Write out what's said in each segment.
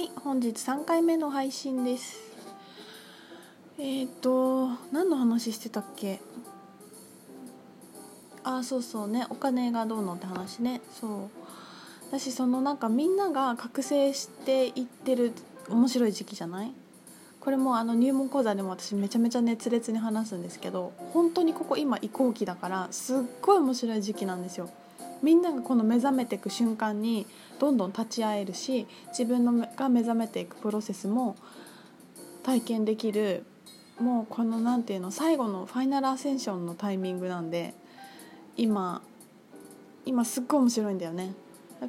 はい本日3回目の配信です。えっ、ー、と何の話してたっけ？あそうそうねお金がどうのって話ね。そう。私そのなんかみんなが覚醒していってる面白い時期じゃない？これもあの入門講座でも私めちゃめちゃ熱烈に話すんですけど本当にここ今移行期だからすっごい面白い時期なんですよ。みんながこの目覚めていく瞬間にどんどん立ち会えるし自分のが目覚めていくプロセスも体験できるもうこの何て言うの最後のファイナルアセンションのタイミングなんで今今すっごい面白いんだよね。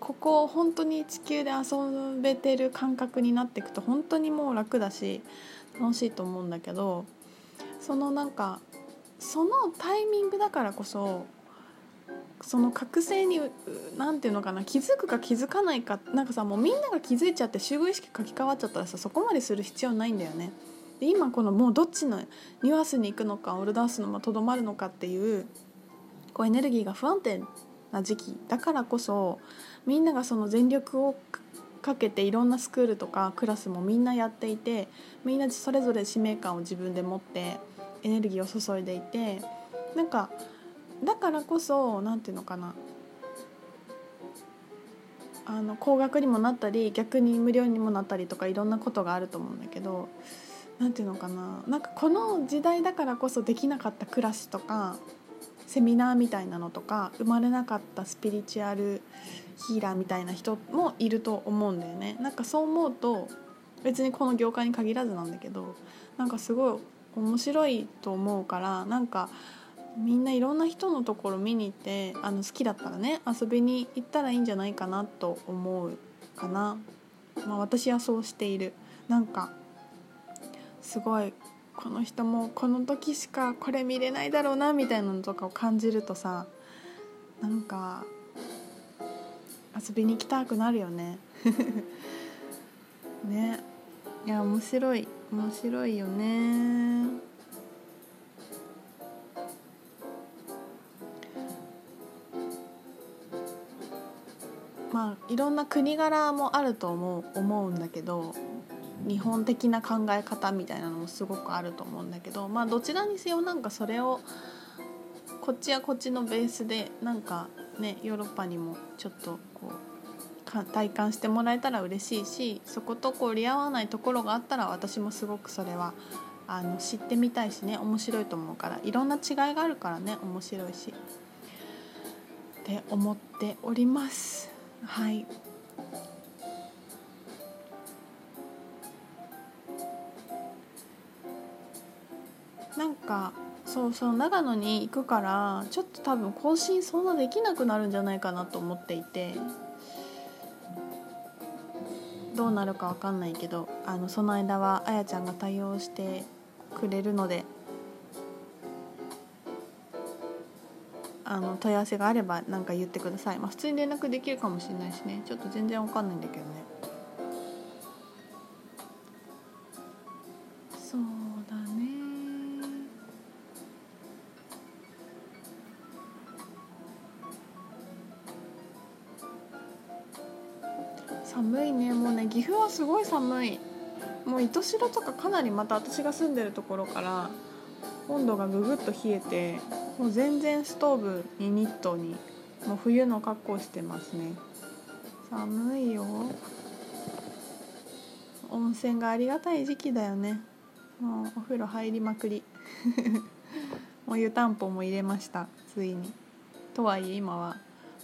ここ本当に地球で遊べてる感覚になっていくと本当にもう楽だし楽しいと思うんだけどそのなんかそのタイミングだからこそその覚醒に何て言うのかな気づくか気づかないかなんかさもうみんなが気づいちゃって集合意識書き換わっちゃったらさそこまでする必要ないんだよね。で今このもうどっちのニュアンスに行くのかオールダンスのまとどまるのかっていうこうエネルギーが不安定な時期だからこそみんながその全力をかけていろんなスクールとかクラスもみんなやっていてみんなそれぞれ使命感を自分で持ってエネルギーを注いでいてなんかだからこそ何て言うのかな。あの高額にもなったり逆に無料にもなったりとかいろんなことがあると思うんだけど何て言うのかな。なんかこの時代だからこそできなかったクラスとかセミナーみたいなのとか生まれなかったスピリチュアルヒーラーみたいな人もいると思うんだよね。なんかそう思うと別にこの業界に限らずなんだけどなんかすごい面白いと思うからなんかみんないろんな人のところ見に行ってあの好きだったらね遊びに行ったらいいんじゃないかなと思うかな、まあ、私はそうしている。なんかすごいこの人もこの時しかこれ見れないだろうなみたいなのとかを感じるとさなんか遊びに行きたくなるよね。ね。いや面白い。面白いよね。まあいろんな国柄もあると思う思うんだけど日本的な考え方みたいなのもすごくあると思うんだけどまあどちらにせよなんかそれをこっちはこっちのベースでなんかねヨーロッパにもちょっとこう体感してもらえたら嬉しいしそことこう折り合わないところがあったら私もすごくそれはあの知ってみたいしね面白いと思うからいろんな違いがあるからね面白いしって思っております。はい。なんかそうそう長野に行くからちょっと多分更新そんなできなくなるんじゃないかなと思っていて。どうなるか分かんないけどあのその間はあやちゃんが対応してくれるので。あの問い合わせがあれば何か言ってください、まあ、普通に連絡できるかもしれないしね。ちょっと全然わかんないんだけどね。そうだね。寒いね。もうね岐阜はすごい寒い。もう糸代とかかなりまた私が住んでるところから温度がぐぐっと冷えてもう全然ストーブにニットにもう冬の格好してますね。寒いよ。温泉がありがたい時期だよね。もうお風呂入りまくり。もう湯たんぽも入れました。ついに。とはいえ今は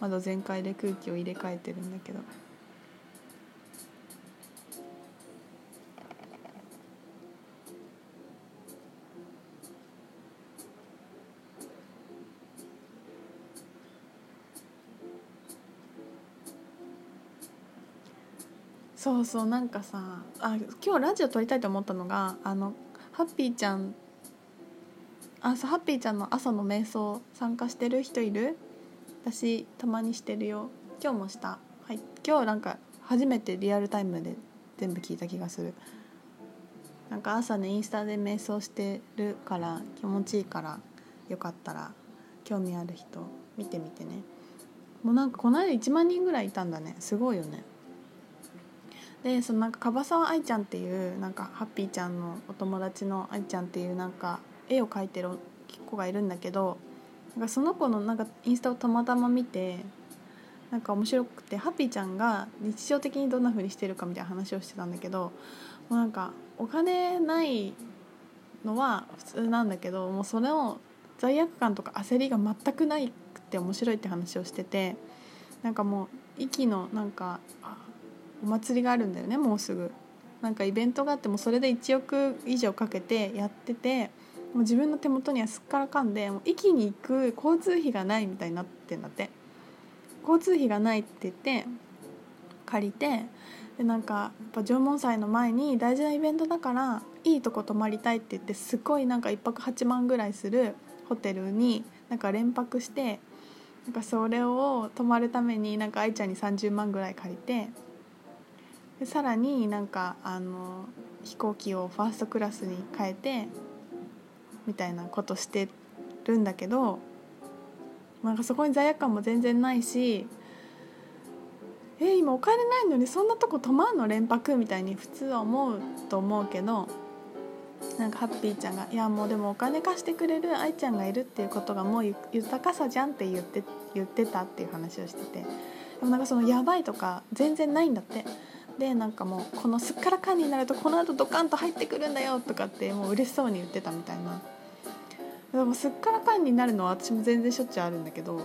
まだ全開で空気を入れ替えてるんだけど。そうそうなんかさあ今日ラジオ撮りたいと思ったのがあのハッピーちゃん朝ハッピーちゃんの朝の瞑想参加してる人いる？私たまにしてるよ。今日もした。はい。今日なんか初めてリアルタイムで全部聞いた気がする。なんか朝ねインスタで瞑想してるから気持ちいいからよかったら興味ある人見てみてね。もうなんかこの間1万人ぐらいいたんだね。すごいよね。でそのなんか樺沢愛ちゃんっていうなんかハッピーちゃんのお友達の愛ちゃんっていうなんか絵を描いてる子がいるんだけどなんかその子のなんかインスタをたまたま見てなんか面白くてハッピーちゃんが日常的にどんな風にしてるかみたいな話をしてたんだけどもうなんかお金ないのは普通なんだけどもうそれを罪悪感とか焦りが全くないくて面白いって話をしててなんかもう息のなんかお祭りがあるんだよねもうすぐ。なんかイベントがあってもそれで1億以上かけてやっててもう自分の手元にはすっからかんでもう息に行く交通費がないみたいになってんだって。交通費がないって言って借りてでなんかやっぱ縄文祭の前に大事なイベントだからいいとこ泊まりたいって言ってすごいなんか1泊8万ぐらいするホテルになんか連泊してなんかそれを泊まるためになんか愛ちゃんに30万ぐらい借りてでさらになんかあの飛行機をファーストクラスに変えてみたいなことしてるんだけどなんかそこに罪悪感も全然ないしえ今お金ないのにそんなとこ泊まんの連泊みたいに普通は思うと思うけどなんかハッピーちゃんが「いやもうでもお金貸してくれる愛ちゃんがいるっていうことがもう豊かさじゃん」って言って言ってたっていう話をしててでもなんかそのやばいとか全然ないんだって。でなんかもうこのすっからかんになるとこのあとドカンと入ってくるんだよとかってもう嬉しそうに言ってたみたいな。でもすっからかんになるのは私も全然しょっちゅうあるんだけど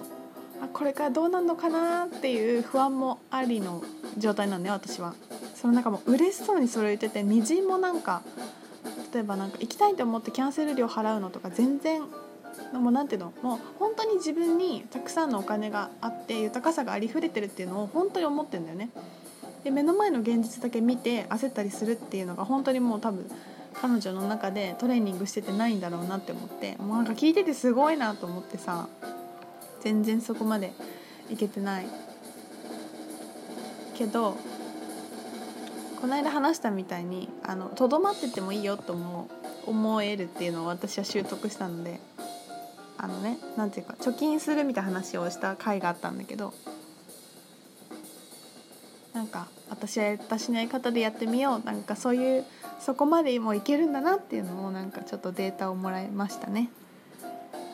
あこれからどうなるのかなっていう不安もありの状態なんだよ私は。そのなんかもう嬉しそうにそれ言っててみじんもなんか例えばなんか行きたいと思ってキャンセル料払うのとか全然もうなんていうのもう本当に自分にたくさんのお金があって豊かさがありふれてるっていうのを本当に思ってるんだよね。で目の前の現実だけ見て焦ったりするっていうのが本当にもう多分彼女の中でトレーニングしててないんだろうなって思ってもうなんか聞いててすごいなと思ってさ全然そこまでいけてない。けどこの間話したみたいにとどまっててもいいよと思思えるっていうのを私は習得したのであのね何ていうか貯金するみたいな話をした回があったんだけどなんか私は私のやり方でやってみようなんかそういうそこまでもいけるんだなっていうのをなんかちょっとデータをもらいましたね。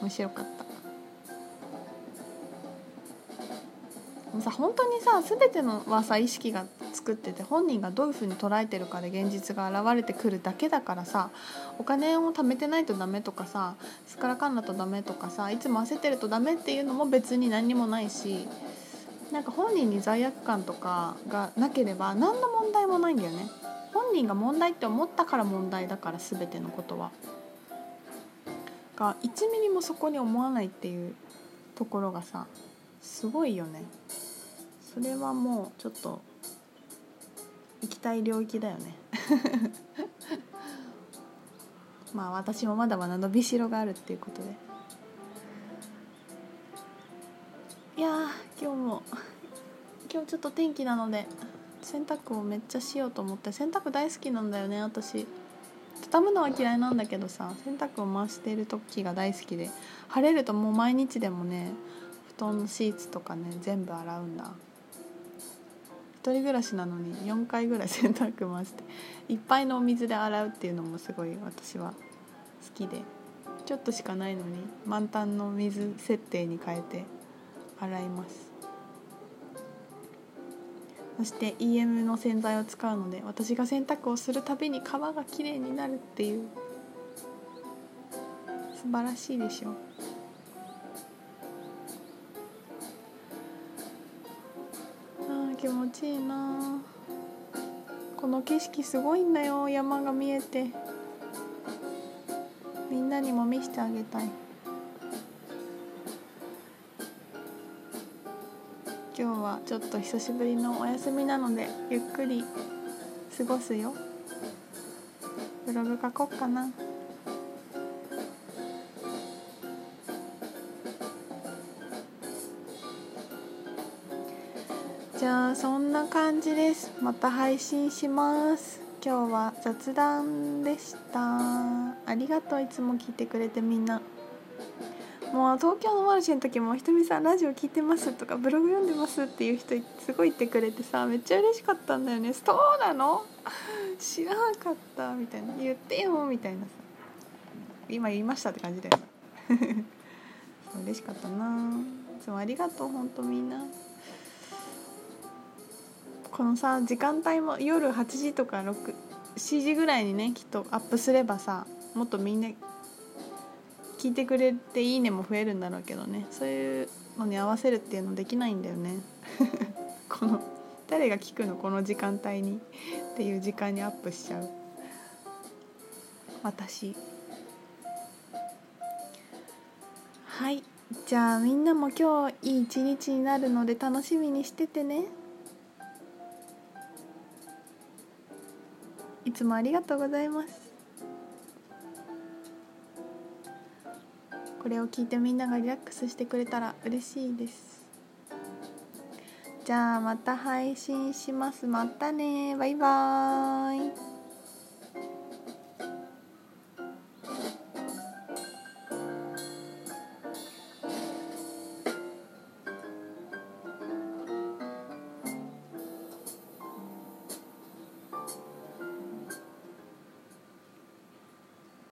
面白かった。もさ本当にさ全てのはさ意識が作ってて本人がどういうふうに捉えてるかで現実が現れてくるだけだからさお金を貯めてないとダメとかさすからかんだとダメとかさいつも焦ってるとダメっていうのも別に何にもないしなんか本人に罪悪感とかがなければ何の問題もないんだよね。本人が問題って思ったから問題だから全てのことは。が1ミリもそこに思わないっていうところがさすごいよね。それはもうちょっと行きたい領域だよね。まあ私もまだまだ伸びしろがあるっていうことで。いや今日も。今日ちょっと天気なので洗濯をめっちゃしようと思って洗濯大好きなんだよね私。畳むのは嫌いなんだけどさ洗濯を回してる時が大好きで晴れるともう毎日でもね布団のシーツとかね全部洗うんだ。一人暮らしなのに4回ぐらい 洗濯回していっぱいのお水で洗うっていうのもすごい私は好きでちょっとしかないのに満タンの水設定に変えて洗います。そして EM の洗剤を使うので私が洗濯をするたびに皮がきれいになるっていう。素晴らしいでしょ。うあ気持ちいいな。この景色すごいんだよ山が見えて。みんなにも見せてあげたい。今日はちょっと久しぶりのお休みなのでゆっくり過ごすよ。ブログ書こっかな。じゃあそんな感じです。また配信します。今日は雑談でした。ありがとう。いつも聞いてくれてみんな。もう東京のマルシェの時も「ひとみさんラジオ聞いてます」とか「ブログ読んでます」っていう人すごい言ってくれてさめっちゃ嬉しかったんだよね「そうなの？知らなかった」みたいな「言ってよ」みたいな。さ今言いましたって感じだよ 嬉しかったな。いつもありがとうほんとみんな。このさ時間帯も夜8時とか67時ぐらいにねきっとアップすればさもっとみんな聞いてくれて「いいね」も増えるんだろうけどね。そういうのに合わせるっていうのできないんだよね。この誰が聞くのこの時間帯にっていう時間にアップしちゃう。私。はい。じゃあみんなも今日いい一日になるので楽しみにしててね。いつもありがとうございます。これを聞いてみんながリラックスしてくれたら嬉しいです。じゃあまた配信します。またね。バイバーイ。